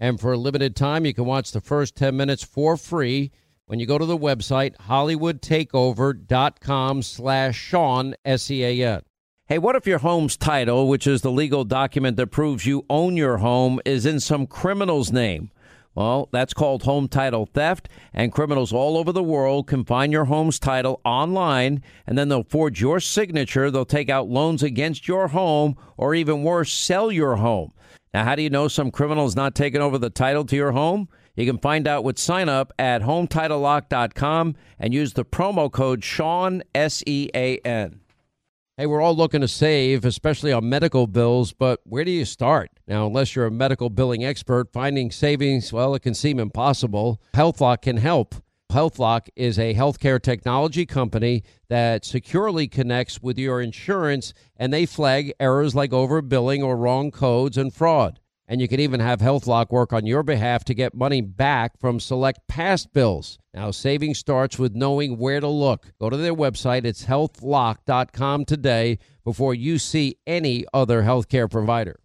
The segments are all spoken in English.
And for a limited time, you can watch the first 10 minutes for free when you go to the website hollywoodtakeover.com slash Sean, S-E-A-N. Hey, what if your home's title, which is the legal document that proves you own your home, is in some criminal's name? Well, that's called home title theft, and criminals all over the world can find your home's title online, and then they'll forge your signature. They'll take out loans against your home, or even worse, sell your home. Now, how do you know some criminal is not taking over the title to your home? You can find out with sign up at HometitleLock.com and use the promo code Sean, S E A N. Hey, we're all looking to save, especially on medical bills, but where do you start? Now, unless you're a medical billing expert, finding savings, well, it can seem impossible. HealthLock can help. HealthLock is a healthcare technology company that securely connects with your insurance and they flag errors like overbilling or wrong codes and fraud. And you can even have HealthLock work on your behalf to get money back from select past bills. Now, saving starts with knowing where to look. Go to their website, it's healthlock.com today before you see any other healthcare provider.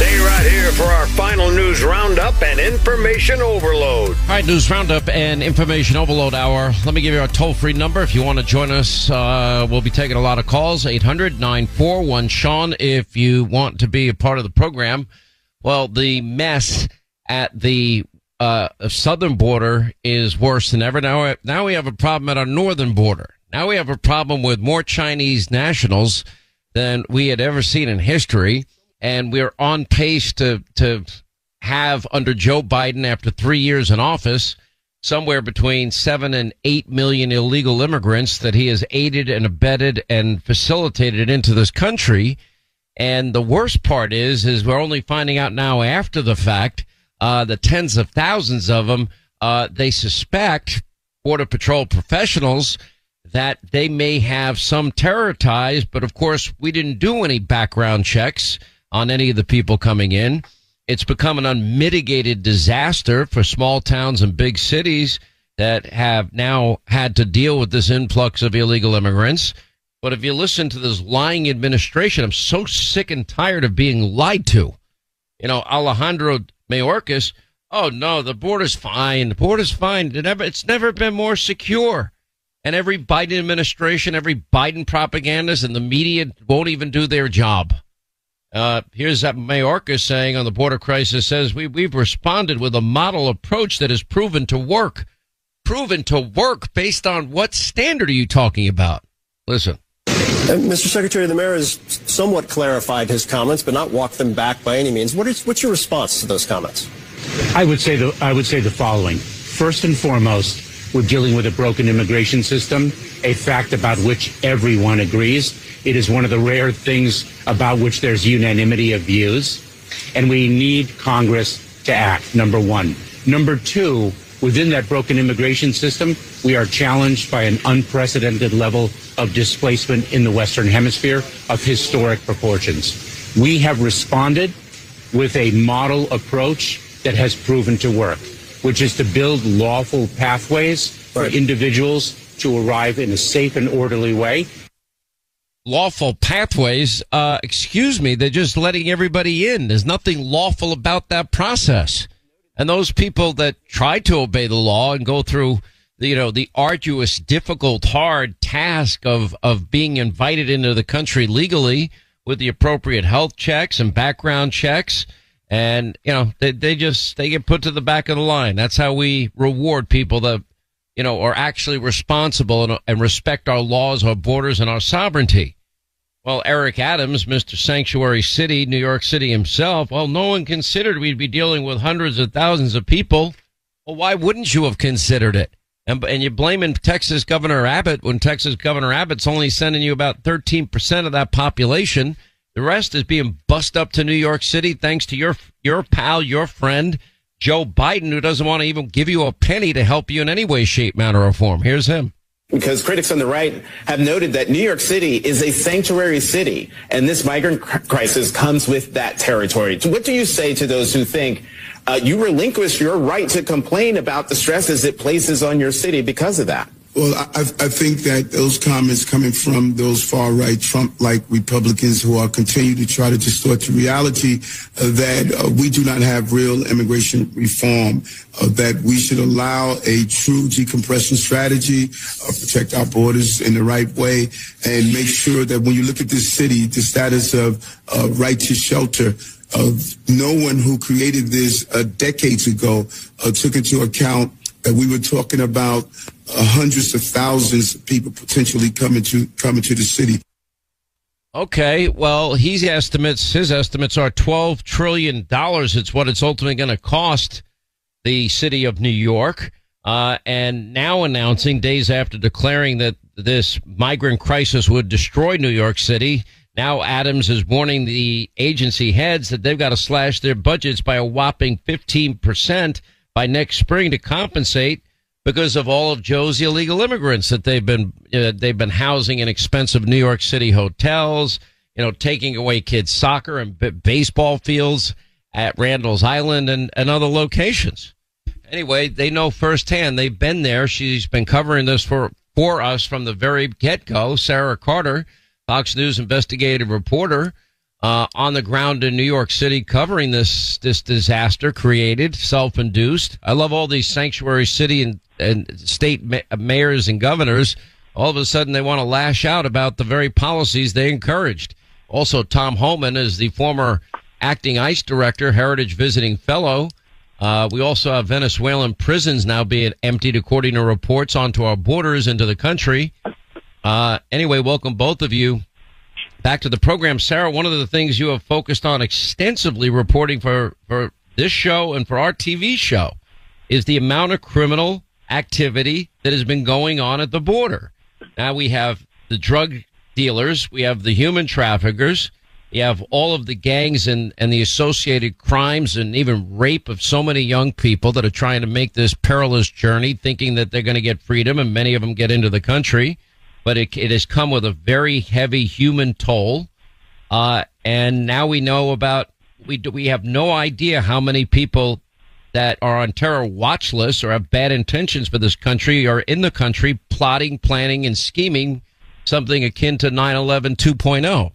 Stay right here for our final news roundup and information overload. All right, news roundup and information overload hour. Let me give you our toll free number if you want to join us. Uh, we'll be taking a lot of calls 800 941 Sean if you want to be a part of the program. Well, the mess at the uh, southern border is worse than ever. Now, now we have a problem at our northern border. Now we have a problem with more Chinese nationals than we had ever seen in history. And we're on pace to, to have under Joe Biden after three years in office, somewhere between seven and eight million illegal immigrants that he has aided and abetted and facilitated into this country. And the worst part is, is we're only finding out now after the fact, uh, the tens of thousands of them, uh, they suspect border patrol professionals that they may have some terror ties. But of course, we didn't do any background checks on any of the people coming in. It's become an unmitigated disaster for small towns and big cities that have now had to deal with this influx of illegal immigrants. But if you listen to this lying administration, I'm so sick and tired of being lied to. You know, Alejandro Mayorkas, oh no, the border's fine. The border's fine. It never, it's never been more secure. And every Biden administration, every Biden propagandist and the media won't even do their job. Uh, here's that Mayorkas saying on the border crisis says we, we've responded with a model approach that has proven to work. Proven to work based on what standard are you talking about? Listen. Uh, Mr. Secretary, the mayor has somewhat clarified his comments, but not walked them back by any means. What is, what's your response to those comments? I would say the I would say the following. First and foremost, we're dealing with a broken immigration system, a fact about which everyone agrees. It is one of the rare things about which there's unanimity of views, and we need Congress to act. Number one. Number two, within that broken immigration system, we are challenged by an unprecedented level of displacement in the Western Hemisphere of historic proportions. We have responded with a model approach that has proven to work, which is to build lawful pathways for individuals to arrive in a safe and orderly way. Lawful pathways, uh, excuse me, they're just letting everybody in. There's nothing lawful about that process. And those people that try to obey the law and go through you know, the arduous, difficult, hard task of, of being invited into the country legally with the appropriate health checks and background checks. And, you know, they, they just, they get put to the back of the line. That's how we reward people that, you know, are actually responsible and, and respect our laws, our borders, and our sovereignty. Well, Eric Adams, Mr. Sanctuary City, New York City himself, well, no one considered we'd be dealing with hundreds of thousands of people. Well, why wouldn't you have considered it? And, and you're blaming Texas Governor Abbott when Texas Governor Abbott's only sending you about 13% of that population. The rest is being bussed up to New York City thanks to your, your pal, your friend, Joe Biden, who doesn't want to even give you a penny to help you in any way, shape, manner, or form. Here's him because critics on the right have noted that New York City is a sanctuary city, and this migrant crisis comes with that territory. What do you say to those who think uh, you relinquish your right to complain about the stresses it places on your city because of that? Well, I, I, think that those comments coming from those far right Trump-like Republicans who are continue to try to distort the reality uh, that uh, we do not have real immigration reform, uh, that we should allow a true decompression strategy, uh, protect our borders in the right way, and make sure that when you look at this city, the status of uh, right to shelter, of no one who created this uh, decades ago took into account that we were talking about uh, hundreds of thousands of people potentially coming to coming to the city. Okay, well, he estimates his estimates are twelve trillion dollars. It's what it's ultimately going to cost the city of New York, uh, and now announcing days after declaring that this migrant crisis would destroy New York City. Now Adams is warning the agency heads that they've got to slash their budgets by a whopping fifteen percent by next spring to compensate because of all of Joe's illegal immigrants that they've been uh, they've been housing in expensive New York City hotels, you know, taking away kids' soccer and b- baseball fields at Randall's Island and, and other locations. Anyway, they know firsthand. They've been there. She's been covering this for for us from the very get go. Sara Carter, Fox News investigative reporter uh, on the ground in New York City covering this this disaster created, self induced. I love all these sanctuary city and, and state ma- mayors and governors. All of a sudden, they want to lash out about the very policies they encouraged. Also, Tom Homan is the former acting ICE director, Heritage Visiting Fellow. Uh, we also have Venezuelan prisons now being emptied, according to reports, onto our borders into the country. Uh, anyway, welcome both of you back to the program. Sara, one of the things you have focused on extensively reporting for, for this show and for our TV show is the amount of criminal activity that has been going on at the border. Now we have the drug dealers, we have the human traffickers, you have all of the gangs and, and the associated crimes and even rape of so many young people that are trying to make this perilous journey, thinking that they're going to get freedom, and many of them get into the country but it, it has come with a very heavy human toll. Uh, and now we know about we do, we have no idea how many people that are on terror watch lists or have bad intentions for this country are in the country plotting, planning, and scheming something akin to 9/11 2.0.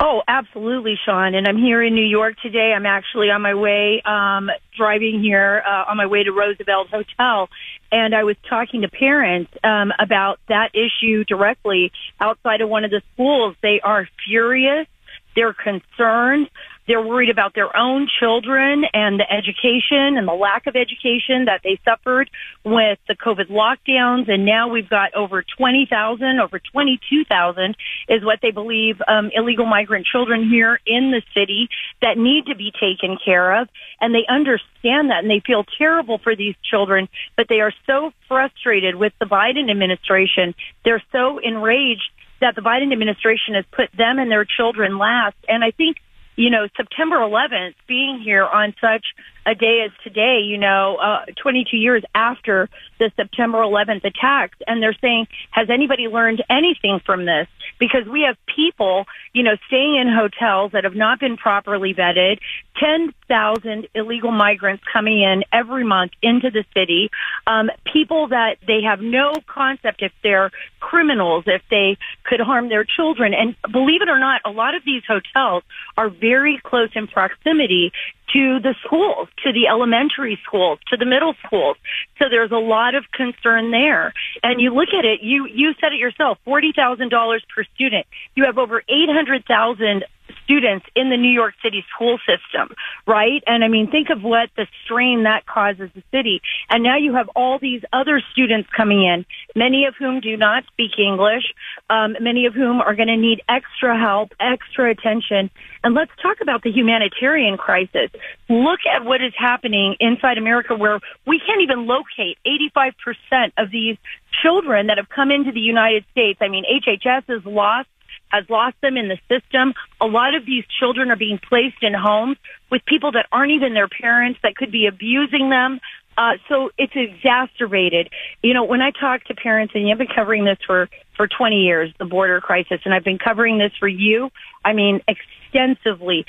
Oh, absolutely, Sean. And I'm here in New York today. I'm actually on my way, um, driving here, uh, on my way to Roosevelt Hotel. And I was talking to parents, um, about that issue directly outside of one of the schools. They are furious. They're concerned. They're worried about their own children and the education and the lack of education that they suffered with the COVID lockdowns. And now we've got over 20,000, over 22,000 is what they believe um, illegal migrant children here in the city that need to be taken care of. And they understand that and they feel terrible for these children, but they are so frustrated with the Biden administration. They're so enraged that the Biden administration has put them and their children last. And I think you know, September 11th being here on such a day as today, you know, uh, 22 years after the September 11th attacks. And they're saying, has anybody learned anything from this? Because we have people, you know, staying in hotels that have not been properly vetted, 10,000 illegal migrants coming in every month into the city, um, people that they have no concept if they're criminals, if they could harm their children. And believe it or not, a lot of these hotels are very close in proximity to the schools, to the elementary schools, to the middle schools. So there's a lot of concern there. And you look at it, you, you said it yourself, $40,000 per student. You have over 800,000 students in the New York City school system, right? And I mean, think of what the strain that causes the city. And now you have all these other students coming in, many of whom do not speak English, um, many of whom are going to need extra help, extra attention. And let's talk about the humanitarian crisis. Look at what is happening inside America where we can't even locate 85% of these children that have come into the United States. I mean, HHS has lost has lost them in the system. A lot of these children are being placed in homes with people that aren't even their parents that could be abusing them. Uh, so it's exacerbated. You know, when I talk to parents, and you've been covering this for, for 20 years, the border crisis, and I've been covering this for you, I mean, extensively,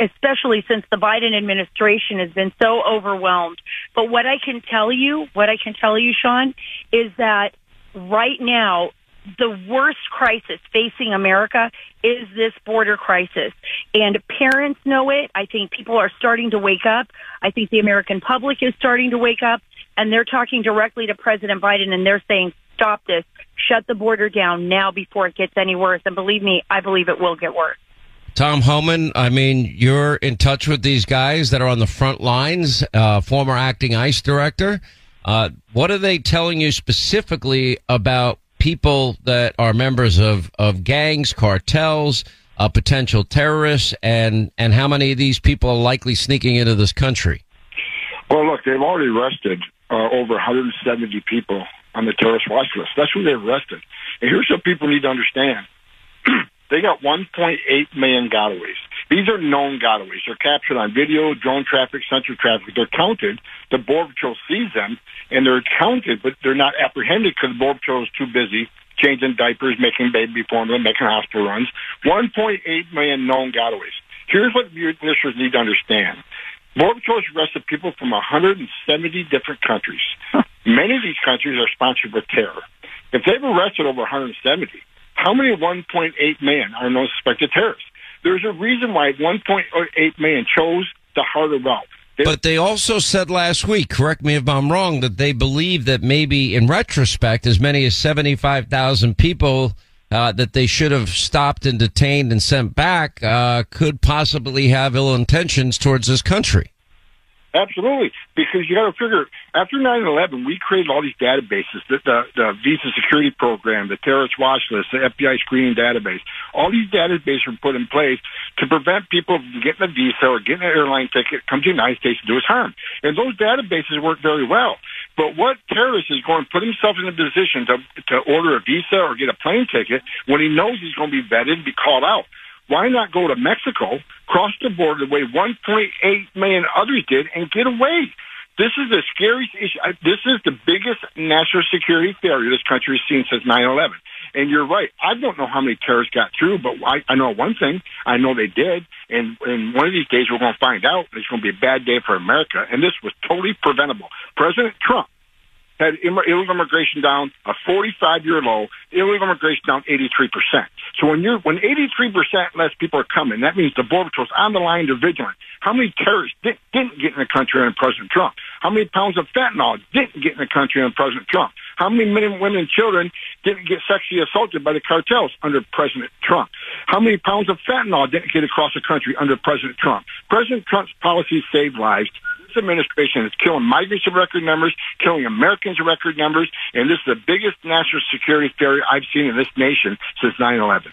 especially since the Biden administration has been so overwhelmed. But what I can tell you, what I can tell you, Sean, is that right now, the worst crisis facing America is this border crisis. And parents know it. I think people are starting to wake up. I think the American public is starting to wake up. And they're talking directly to President Biden and they're saying, stop this. Shut the border down now before it gets any worse. And believe me, I believe it will get worse. Tom Homan, I mean, you're in touch with these guys that are on the front lines, uh, former acting ICE director. Uh, what are they telling you specifically about people that are members of, of gangs, cartels, uh, potential terrorists, and, and how many of these people are likely sneaking into this country? Well, look, they've already arrested uh, over 170 people on the terrorist watch list. That's who they've arrested. And here's what people need to understand. they got 1.8 million gotaways. These are known gotaways. They're captured on video, drone traffic, sensor traffic. They're counted. The Border Patrol sees them, and they're counted, but they're not apprehended because the Border Patrol is too busy changing diapers, making baby formula, making hospital runs. 1.8 million known gotaways. Here's what listeners need to understand. Border Patrol has arrested people from 170 different countries. Many of these countries are sponsored by terror. If they've arrested over 170, how many 1.8 million are known suspected terrorists? There's a reason why 1.8 million chose the harder route. but they also said last week, correct me if I'm wrong, that they believe that maybe in retrospect, as many as 75,000 people uh, that they should have stopped and detained and sent back uh, could possibly have ill intentions towards this country. Absolutely, because you got to figure after 9/11, we created all these databases, the, the, the Visa Security Program, the Terrorist Watch List, the FBI Screening Database. All these databases were put in place to prevent people from getting a visa or getting an airline ticket, come to the United States to do us harm. And those databases work very well. But what terrorist is going to put himself in a position to to order a visa or get a plane ticket when he knows he's going to be vetted, and be called out? Why not go to Mexico, cross the border the way 1.8 million others did, and get away? This is the scariest issue. This is the biggest national security failure this country has seen since 9/11. And you're right. I don't know how many terrorists got through, but I, I know one thing. I know they did. And, and one of these days we're going to find out. It's going to be a bad day for America. And this was totally preventable. President Trump had illegal immigration down a 45 year low, illegal immigration down 83%. So when you're, when 83% less people are coming, that means the Border Patrol's on the line, they're vigilant. How many terrorists did, didn't get in the country under President Trump? How many pounds of fentanyl didn't get in the country under President Trump? How many men, women, and children didn't get sexually assaulted by the cartels under President Trump? How many pounds of fentanyl didn't get across the country under President Trump? President Trump's policies saved lives administration is killing migrants in record numbers, killing Americans in record numbers, and this is the biggest national security failure I've seen in this nation since 9-11.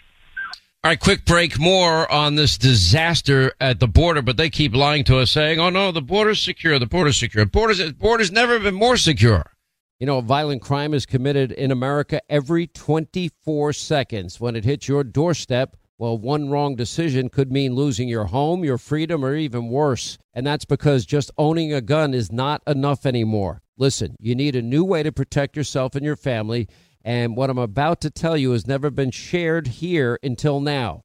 All right, quick break. More on this disaster at the border, but they keep lying to us, saying, "Oh no, the border's secure. The border's secure. Borders, border's never been more secure." You know, violent crime is committed in America every 24 seconds. When it hits your doorstep, well, one wrong decision could mean losing your home, your freedom, or even worse. And that's because just owning a gun is not enough anymore. Listen, you need a new way to protect yourself and your family. And what I'm about to tell you has never been shared here until now.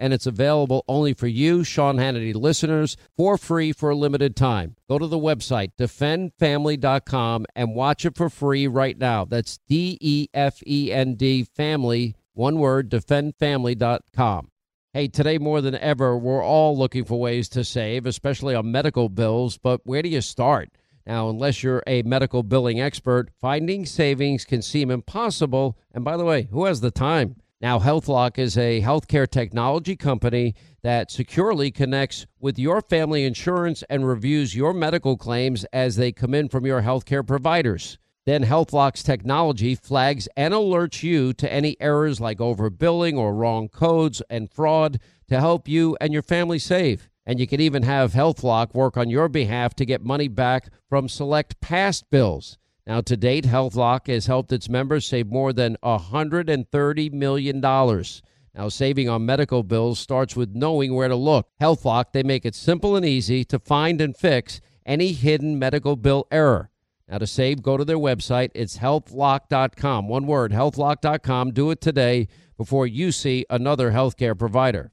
and it's available only for you, Sean Hannity listeners, for free for a limited time. Go to the website, defendfamily.com, and watch it for free right now. That's D E F E N D family, one word, defendfamily.com. Hey, today more than ever, we're all looking for ways to save, especially on medical bills, but where do you start? Now, unless you're a medical billing expert, finding savings can seem impossible. And by the way, who has the time? Now, HealthLock is a healthcare technology company that securely connects with your family insurance and reviews your medical claims as they come in from your healthcare providers. Then HealthLock's technology flags and alerts you to any errors like overbilling or wrong codes and fraud to help you and your family save. And you can even have HealthLock work on your behalf to get money back from select past bills. Now, to date, HealthLock has helped its members save more than $130 million. Now, saving on medical bills starts with knowing where to look. HealthLock, they make it simple and easy to find and fix any hidden medical bill error. Now, to save, go to their website. It's healthlock.com. One word, healthlock.com. Do it today before you see another healthcare provider.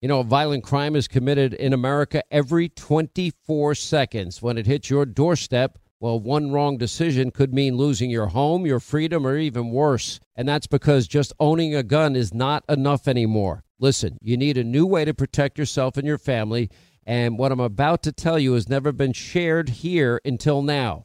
You know, a violent crime is committed in America every 24 seconds. When it hits your doorstep, well, one wrong decision could mean losing your home, your freedom, or even worse. And that's because just owning a gun is not enough anymore. Listen, you need a new way to protect yourself and your family. And what I'm about to tell you has never been shared here until now.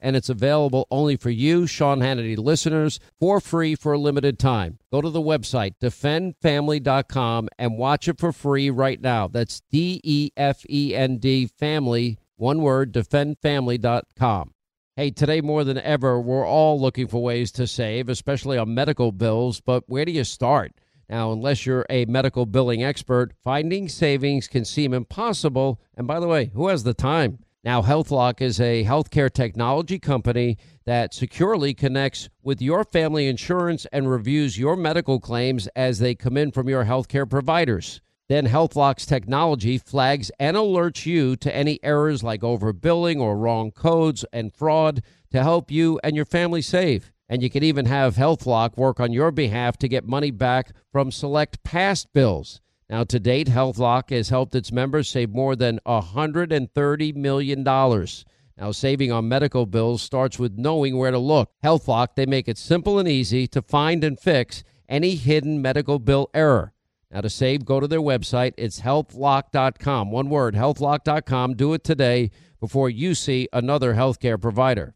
and it's available only for you, Sean Hannity listeners, for free for a limited time. Go to the website, defendfamily.com, and watch it for free right now. That's D E F E N D family, one word, defendfamily.com. Hey, today more than ever, we're all looking for ways to save, especially on medical bills, but where do you start? Now, unless you're a medical billing expert, finding savings can seem impossible. And by the way, who has the time? Now, HealthLock is a healthcare technology company that securely connects with your family insurance and reviews your medical claims as they come in from your healthcare providers. Then HealthLock's technology flags and alerts you to any errors like overbilling or wrong codes and fraud to help you and your family save. And you can even have HealthLock work on your behalf to get money back from select past bills. Now, to date, HealthLock has helped its members save more than $130 million. Now, saving on medical bills starts with knowing where to look. HealthLock, they make it simple and easy to find and fix any hidden medical bill error. Now, to save, go to their website. It's healthlock.com. One word, healthlock.com. Do it today before you see another healthcare provider.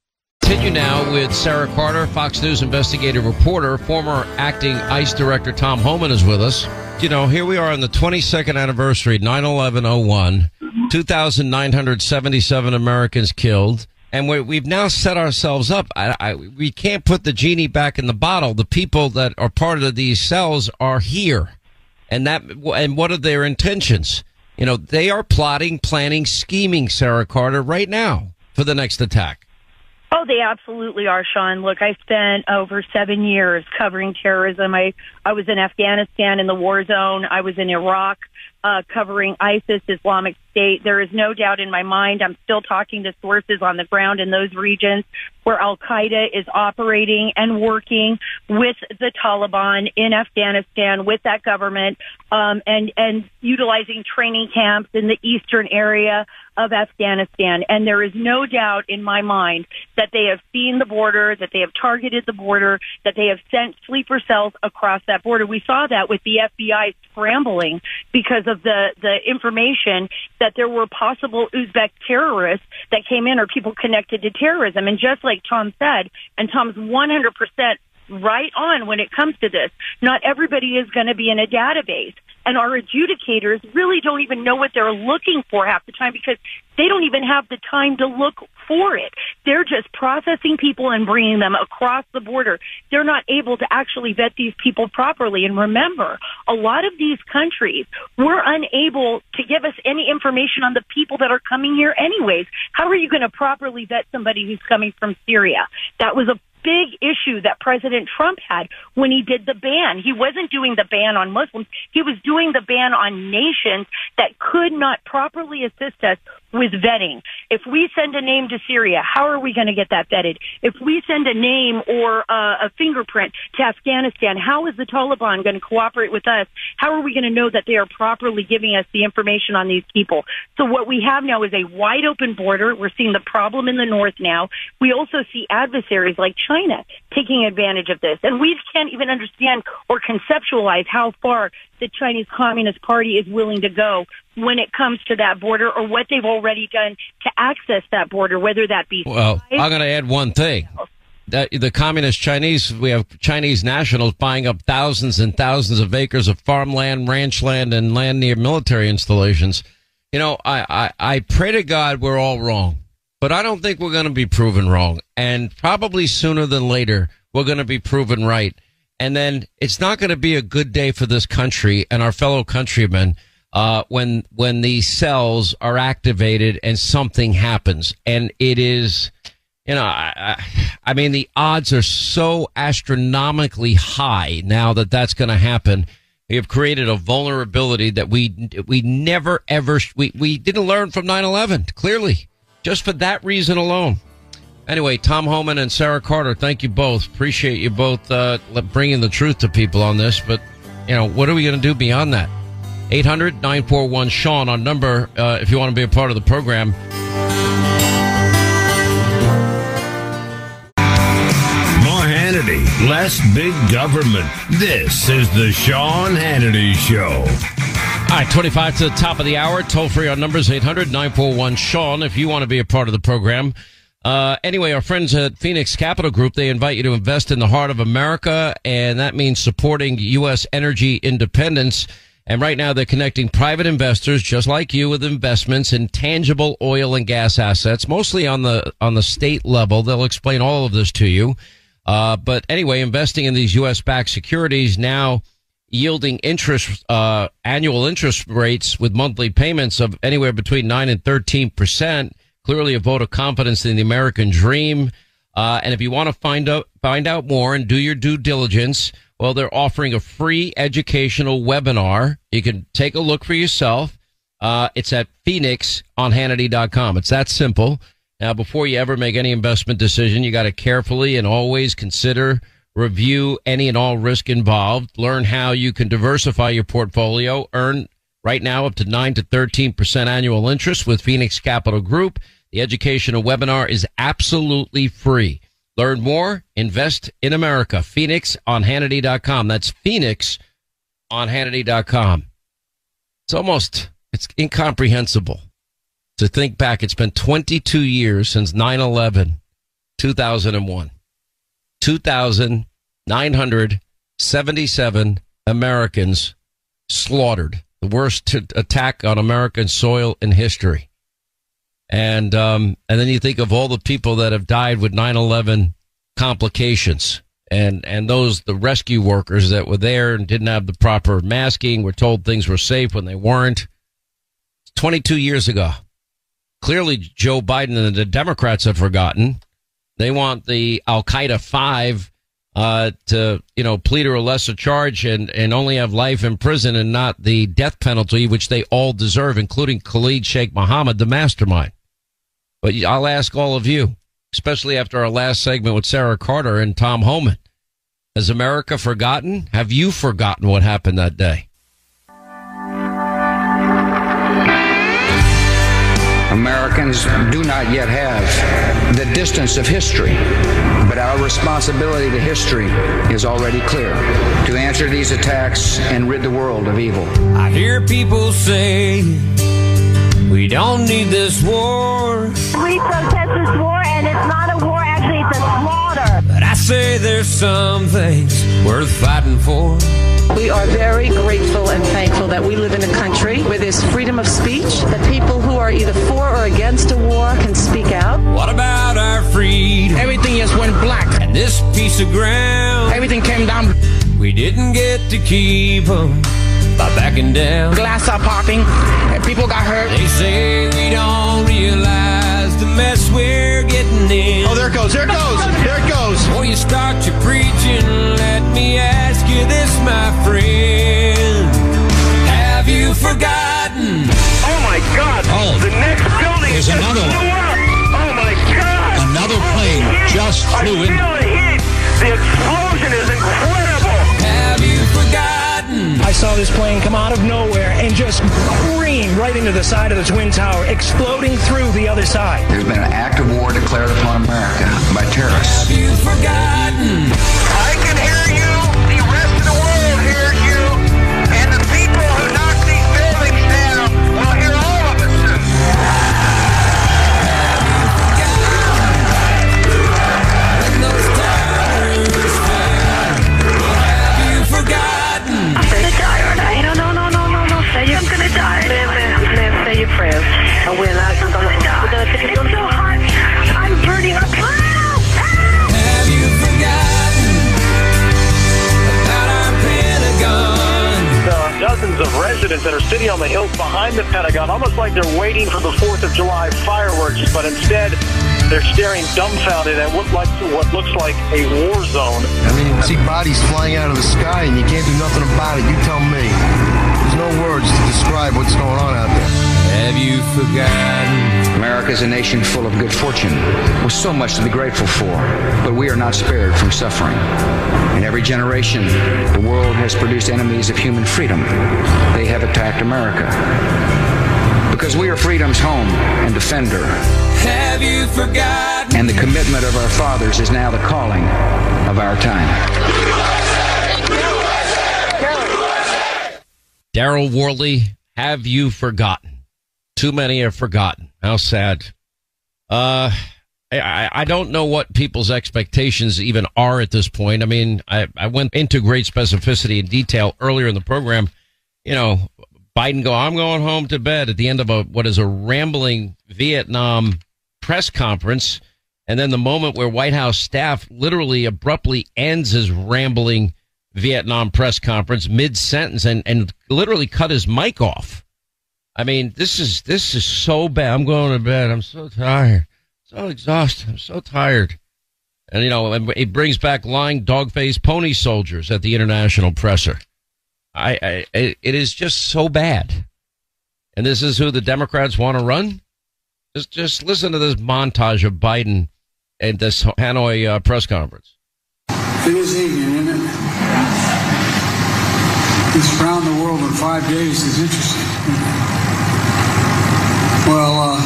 Continue now with Sara Carter, Fox News investigative reporter. Former acting ICE director Tom Homan is with us. You know, here we are on the 22nd anniversary, 9 11 01, 2,977 Americans killed. and we have now set ourselves up. I, I, we can't put the genie back in the bottle. The people that are part of these cells are here, and that and what are their intentions? You know, they are plotting, planning, scheming, Sara Carter, right now for the next attack. Oh, they absolutely are, Sean. Look, I spent over seven years covering terrorism. I, I was in Afghanistan in the war zone. I was in Iraq uh, covering ISIS, Islamic State. There is no doubt in my mind. I'm still talking to sources on the ground in those regions where Al Qaeda is operating and working with the Taliban in Afghanistan, with that government, um, and and utilizing training camps in the eastern area of Afghanistan. And there is no doubt in my mind that they have seen the border, that they have targeted the border, that they have sent sleeper cells across that border. We saw that with the FBI scrambling because of the the information that there were possible Uzbek terrorists that came in or people connected to terrorism. And just like Tom said, and Tom's 100% right on when it comes to this, not everybody is going to be in a database. And our adjudicators really don't even know what they're looking for half the time because they don't even have the time to look for it. They're just processing people and bringing them across the border. They're not able to actually vet these people properly. And remember, a lot of these countries were unable to give us any information on the people that are coming here anyways. How are you going to properly vet somebody who's coming from Syria? That was a big issue that President Trump had when he did the ban. He wasn't doing the ban on Muslims. He was doing the ban on nations that could not properly assist us with vetting. If we send a name to Syria, how are we going to get that vetted? If we send a name or uh, a fingerprint to Afghanistan, how is the Taliban going to cooperate with us? How are we going to know that they are properly giving us the information on these people? So what we have now is a wide open border. We're seeing the problem in the north now. We also see adversaries like China taking advantage of this. And we can't even understand or conceptualize how far the Chinese Communist Party is willing to go when it comes to that border or what they've already done to access that border, whether that be. Well, I'm going to add one thing. That the communist Chinese, we have Chinese nationals buying up thousands and thousands of acres of farmland, ranch land, and land near military installations. You know, I, I, I pray to God we're all wrong, but I don't think we're going to be proven wrong. And probably sooner than later, we're going to be proven right. And then it's not going to be a good day for this country and our fellow countrymen uh, when when these cells are activated and something happens, and it is, you know, I, I mean, the odds are so astronomically high now that that's going to happen. We have created a vulnerability that we we never ever we we didn't learn from 9/11. Clearly, just for that reason alone. Anyway, Tom Homan and Sara Carter, thank you both. Appreciate you both uh, bringing the truth to people on this. But you know, what are we going to do beyond that? 800 941 Sean on number uh, if you want to be a part of the program. More Hannity, less big government. This is the Sean Hannity Show. All right, 25 to the top of the hour. Toll free on numbers 800 941 Sean if you want to be a part of the program. Uh, anyway, our friends at Phoenix Capital Group, they invite you to invest in the heart of America, and that means supporting U.S. energy independence. And right now they're connecting private investors just like you with investments in tangible oil and gas assets, mostly on the, on the state level. They'll explain all of this to you. Uh, but anyway, investing in these U.S. backed securities now yielding interest, uh, annual interest rates with monthly payments of anywhere between nine and 13 percent. Clearly a vote of confidence in the American dream. Uh, and if you want to find out, find out more and do your due diligence, well, they're offering a free educational webinar. You can take a look for yourself. Uh, it's at phoenixonhannity.com. It's that simple. Now, before you ever make any investment decision, you got to carefully and always consider, review any and all risk involved, learn how you can diversify your portfolio, earn right now up to 9 to 13% annual interest with Phoenix Capital Group. The educational webinar is absolutely free. Learn more, invest in America. Phoenix on Hannity.com. That's Phoenix on Hannity.com. It's almost, it's incomprehensible to think back. It's been 22 years since 9 11, 2001. 2,977 Americans slaughtered. The worst attack on American soil in history. And, um, and then you think of all the people that have died with 9-11 complications and, and those, the rescue workers that were there and didn't have the proper masking, were told things were safe when they weren't. 22 years ago. Clearly, Joe Biden and the Democrats have forgotten. They want the Al Qaeda five uh, to you know plead or a lesser charge and and only have life in prison and not the death penalty, which they all deserve, including Khalid Sheikh Mohammed, the mastermind. But I'll ask all of you, especially after our last segment with Sara Carter and Tom Homan, has America forgotten? Have you forgotten what happened that day? Americans do not yet have the distance of history, but our responsibility to history is already clear to answer these attacks and rid the world of evil. I hear people say we don't need this war. We protest this war, and it's not a war, actually, it's a slaughter. But I say there's some things worth fighting for. We are very grateful and thankful that we live in a country where there's freedom of speech, that people who are either for or against a war can speak out. What about our freedom? Everything just went black. And this piece of ground. Everything came down. We didn't get to keep them by backing down. Glass are popping, and people got hurt. They say we don't realize the mess we're getting in. Oh, there it goes, there it goes, there it goes. Before you start your preaching, let me ask you this, my friend. Have you forgotten? Oh my God! Oh, the next building just another blew one. up. Oh my God! Another plane just flew I in. feel the heat. The explosion is incredible. Have you forgotten? I saw this plane come out of nowhere and just careen right into the side of the Twin Tower, exploding through the other side. There's been an act of war declared upon America by terrorists. Like they're waiting for the 4th of July fireworks, but instead they're staring dumbfounded at what, like, what looks like a war zone. I mean, you see bodies flying out of the sky and you can't do nothing about it. You tell me. There's no words to describe what's going on out there. Have you forgotten? America is a nation full of good fortune, with so much to be grateful for, but we are not spared from suffering. In every generation, the world has produced enemies of human freedom. They have attacked America. Because we are freedom's home and defender, Have you forgotten? and the commitment of our fathers is now the calling of our time. Daryl Worley, have you forgotten? Too many have forgotten. How sad. Uh, I, I don't know what people's expectations even are at this point. I mean, I, I went into great specificity and detail earlier in the program. You know, Biden go, I'm going home to bed at the end of a, what is a rambling Vietnam press conference. And then the moment where White House staff literally abruptly ends his rambling Vietnam press conference mid sentence and, and literally cut his mic off. I mean, this is, this is so bad. I'm going to bed. I'm so tired, so exhausted. I'm so tired. And, you know, it brings back lying dog faced pony soldiers at the international presser. I, I, it is just so bad. And this is who the Democrats want to run. Just, just listen to this montage of Biden at this Hanoi uh, press conference. It is evening, isn't it? This around the world in five days is interesting. Well, uh,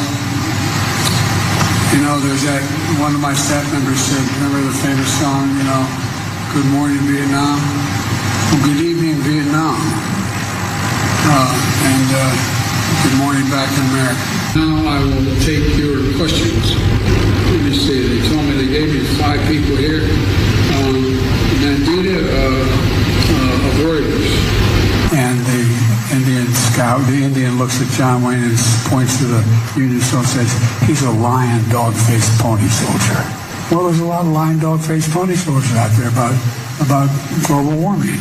you know, there's that one of my staff members said, remember the famous song, you know, Good Morning Vietnam? Well, good evening, Uh, and uh, good morning back in America. Now I will take your questions. Let me see, they told me they gave me five people here. Um, Nandita uh, uh, of Reuters. And the Indian scout. The Indian looks at John Wayne and points to the Union soldier and says, he's a lion, dog-faced pony soldier. Well, there's a lot of lion, dog-faced pony soldiers out there about, about global warming.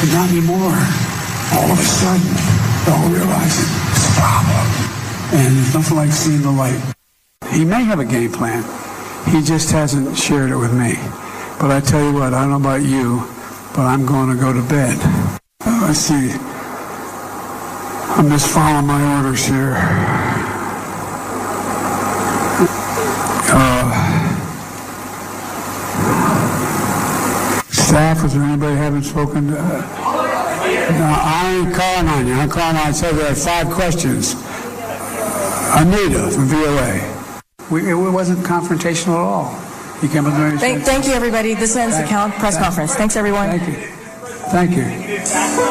But not anymore. All of a sudden, they're all realizing it's a problem. And there's nothing like seeing the light. He may have a game plan. He just hasn't shared it with me. But I tell you what, I don't know about you, but I'm going to go to bed. Uh, let's see. I'm just following my orders here. Staff, is there anybody haven't spoken to? Uh, no, I ain't calling on you. I'm calling on, I said there are five questions. Anita from VOA. We, it wasn't confrontational at all. He came up to Thank, thank you, everybody. This ends the count press thank- conference. Thanks, everyone. Thank you. Thank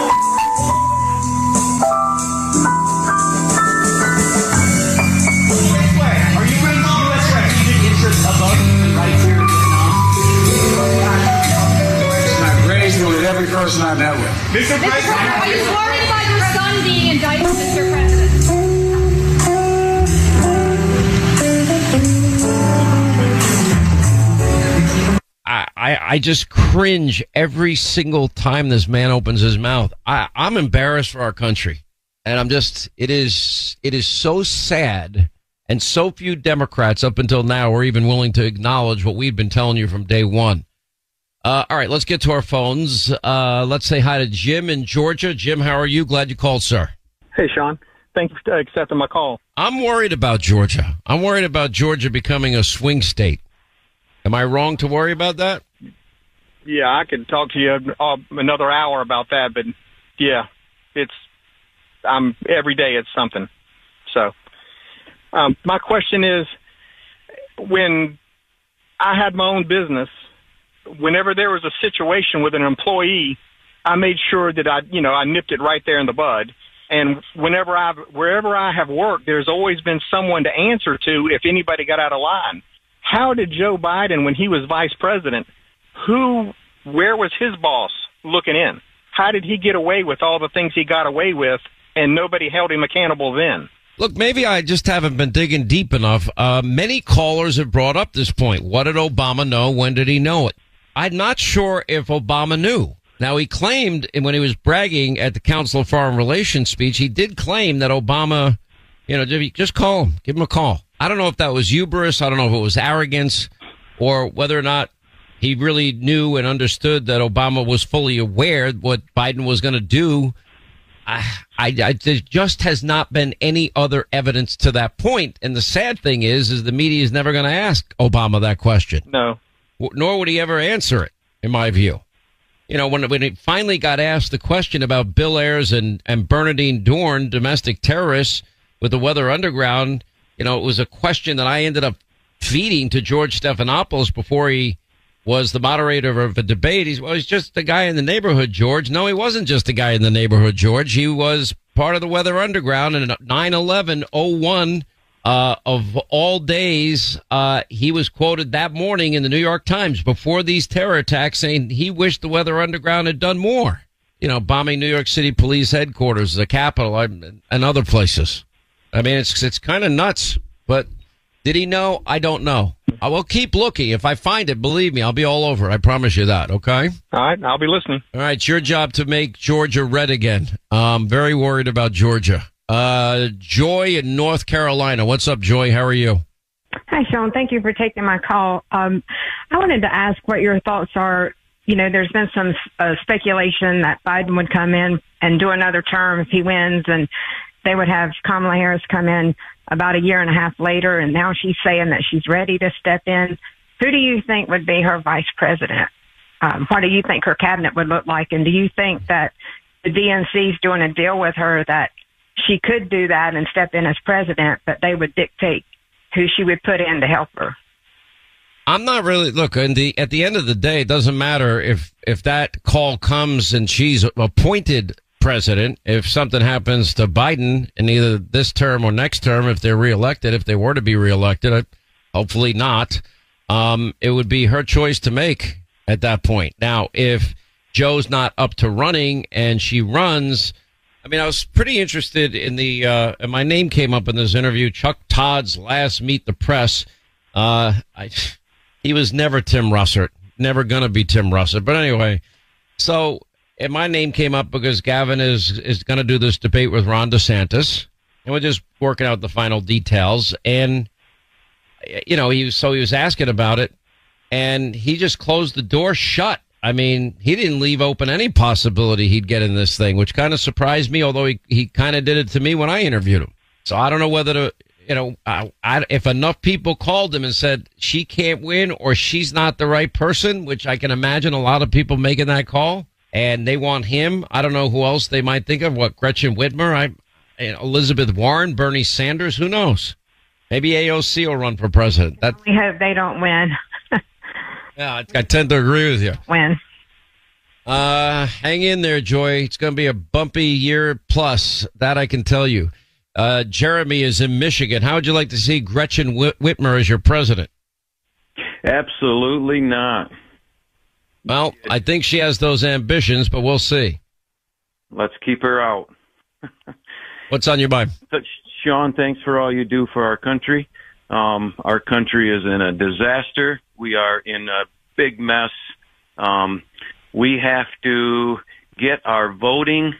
you. Raised every person I've met with. Mr. President, are you worried about your son being indicted, Mr. President? I, I, I just cringe every single time this man opens his mouth. I, I'm embarrassed for our country. And I'm just, it is, it is so sad. And so few Democrats up until now are even willing to acknowledge what we've been telling you from day one. Uh, all right, let's get to our phones. Uh, let's say hi to Jim in Georgia. Jim, how are you? Glad you called, sir. Hey, Sean. Thank you for accepting my call. I'm worried about Georgia. I'm worried about Georgia becoming a swing state. Am I wrong to worry about that? Yeah, I could talk to you uh, another hour about that, but yeah, it's I'm every day it's something. So, um, my question is, when I had my own business, whenever there was a situation with an employee, I made sure that I, you know, I nipped it right there in the bud. And whenever I've, wherever I have worked, there's always been someone to answer to if anybody got out of line. How did Joe Biden, when he was vice president, who, where was his boss looking in? How did he get away with all the things he got away with and nobody held him accountable then? Look, maybe I just haven't been digging deep enough. Uh, many callers have brought up this point. What did Obama know? When did he know it? I'm not sure if Obama knew. Now, he claimed and when he was bragging at the Council of Foreign Relations speech, he did claim that Obama, you know, just call him, give him a call. I don't know if that was hubris. I don't know if it was arrogance or whether or not he really knew and understood that Obama was fully aware what Biden was going to do. I, I, I, there just has not been any other evidence to that point. And the sad thing is, is the media is never going to ask Obama that question. No. Nor would he ever answer it, in my view. You know, when when he finally got asked the question about Bill Ayers and, and Bernardine Dohrn, domestic terrorists with the Weather Underground, you know, it was a question that I ended up feeding to George Stephanopoulos before he was the moderator of a debate. He's, well, he's just a guy in the neighborhood, George. No, he wasn't just a guy in the neighborhood, George. He was part of the Weather Underground and 9-11-01, uh, of all days, uh, he was quoted that morning in the New York Times before these terror attacks saying he wished the Weather Underground had done more. You know, bombing New York City police headquarters, the Capitol, and other places. I mean, it's, it's kind of nuts, but did he know? I don't know. I will keep looking. If I find it, believe me, I'll be all over it. I promise you that. Okay. All right, I'll be listening. All right, it's your job to make Georgia red again. I'm very worried about Georgia. Uh, Joy in North Carolina. What's up, Joy? How are you? Hi, Sean. Thank you for taking my call. Um, I wanted to ask what your thoughts are. You know, there's been some uh, speculation that Biden would come in and do another term if he wins, and they would have Kamala Harris come in about a year and a half later, and now she's saying that she's ready to step in. Who do you think would be her vice president? Um, what do you think her cabinet would look like? And do you think that the DNC is doing a deal with her that she could do that and step in as president, but they would dictate who she would put in to help her? I'm not really look in the at the end of the day, it doesn't matter if if that call comes and she's appointed president. If something happens to Biden in either this term or next term, if they're reelected, if they were to be reelected, hopefully not, um, it would be her choice to make at that point. Now, if Joe's not up to running and she runs, I mean, I was pretty interested in the, uh, and my name came up in this interview, Chuck Todd's last Meet the Press. Uh, I, he was never Tim Russert, never gonna be Tim Russert. But anyway, so, and my name came up because Gavin is, is gonna do this debate with Ron DeSantis. And we're just working out the final details. And, you know, he was, so he was asking about it and he just closed the door shut. I mean, he didn't leave open any possibility he'd get in this thing, which kind of surprised me, although he, he kind of did it to me when I interviewed him. So I don't know whether to, you know, I, I, if enough people called him and said she can't win or she's not the right person, which I can imagine a lot of people making that call and they want him. I don't know who else they might think of. What, Gretchen Whitmer? I, Elizabeth Warren, Bernie Sanders, who knows? Maybe AOC will run for president. That, We hope they don't win. Yeah, I, I tend to agree with you. Win. Uh, hang in there, Joy. It's going to be a bumpy year plus. That I can tell you. Uh, Jeremy is in Michigan. How would you like to see Gretchen Whit- Whitmer as your president? Absolutely not. Well, I think she has those ambitions, but we'll see. Let's keep her out. What's on your mind? Sean, thanks for all you do for our country. Um, our country is in a disaster. We are in a big mess. Um, we have to get our voting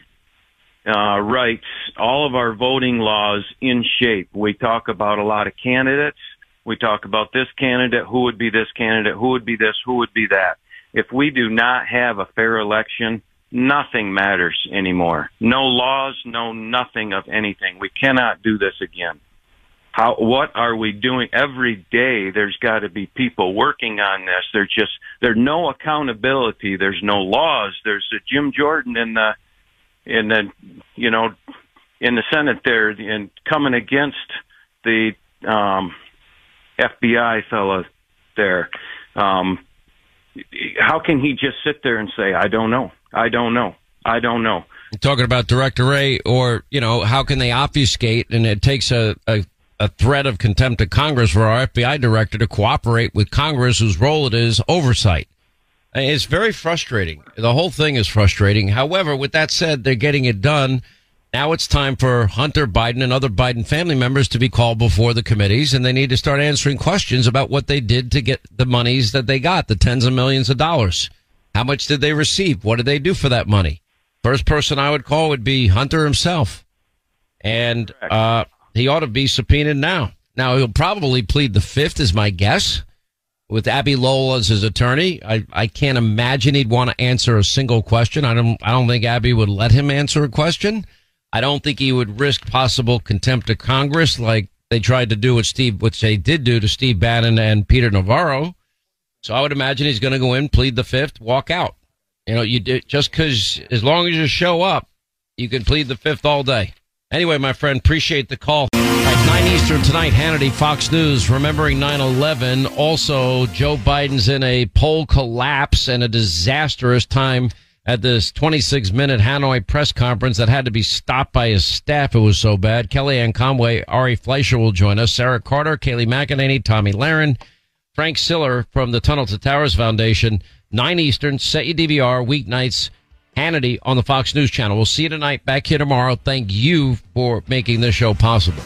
uh, rights, all of our voting laws in shape. We talk about a lot of candidates. We talk about this candidate, who would be this candidate, who would be this, who would be that. If we do not have a fair election, nothing matters anymore. No laws, no nothing of anything. We cannot do this again. How, what are we doing every day? There's got to be people working on this. There's just, there's no accountability. There's no laws. There's a Jim Jordan in the, in the, you know, in the Senate there and coming against the, um, FBI fella there. Um, how can he just sit there and say, I don't know. I don't know. I don't know. Talking about Director Wray, or you know, how can they obfuscate? And it takes a, a a threat of contempt of Congress for our FBI director to cooperate with Congress, whose role it is oversight. It's very frustrating. The whole thing is frustrating. However, with that said, they're getting it done. Now it's time for Hunter Biden and other Biden family members to be called before the committees, and they need to start answering questions about what they did to get the monies that they got, the tens of millions of dollars. How much did they receive? What did they do for that money? First person I would call would be Hunter himself. And, uh, he ought to be subpoenaed now. Now he'll probably plead the fifth is my guess with Abby Lowell as his attorney. I, I can't imagine he'd want to answer a single question. I don't, I don't think Abby would let him answer a question. I don't think he would risk possible contempt of Congress like they tried to do with Steve, which they did do to Steve Bannon and Peter Navarro. So I would imagine he's going to go in, plead the fifth, walk out. You know, you do, just because as long as you show up, you can plead the fifth all day. Anyway, my friend, appreciate the call. At 9 Eastern tonight, Hannity, Fox News, remembering 9 11. Also, Joe Biden's in a poll collapse and a disastrous time at this 26 minute Hanoi press conference that had to be stopped by his staff. It was so bad. Kellyanne Conway, Ari Fleischer will join us. Sara Carter, Kayleigh McEnany, Tomi Lahren, Frank Siller from the Tunnel to Towers Foundation. 9 Eastern, set your DVR, weeknights. Hannity on the Fox News Channel. We'll see you tonight back here tomorrow. Thank you for making this show possible.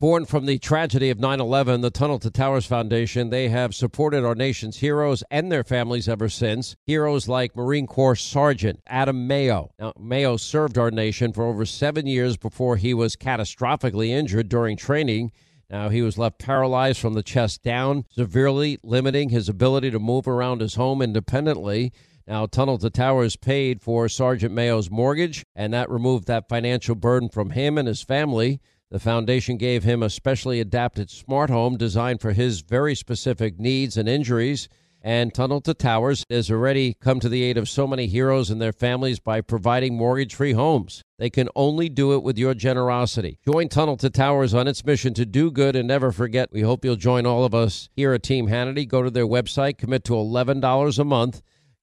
Born from the tragedy of 9-11, the Tunnel to Towers Foundation, they have supported our nation's heroes and their families ever since. Heroes like Marine Corps Sergeant Adam Mayo. Now, Mayo served our nation for over seven years before he was catastrophically injured during training. Now, he was left paralyzed from the chest down, severely limiting his ability to move around his home independently. Now, Tunnel to Towers paid for Sergeant Mayo's mortgage, and that removed that financial burden from him and his family. The foundation gave him a specially adapted smart home designed for his very specific needs and injuries. And Tunnel to Towers has already come to the aid of so many heroes and their families by providing mortgage free homes. They can only do it with your generosity. Join Tunnel to Towers on its mission to do good and never forget. We hope you'll join all of us here at Team Hannity. Go to their website, commit to $11 a month.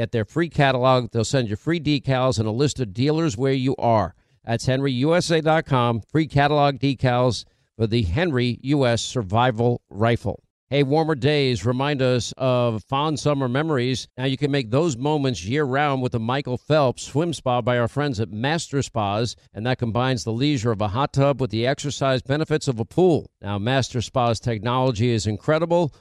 get their free catalog. They'll send you free decals and a list of dealers where you are. That's henryusa.com, free catalog decals for the Henry U.S. Survival Rifle. Hey, warmer days remind us of fond summer memories. Now you can make those moments year round with the Michael Phelps Swim Spa by our friends at Master Spas, and that combines the leisure of a hot tub with the exercise benefits of a pool. Now, Master Spa's technology is incredible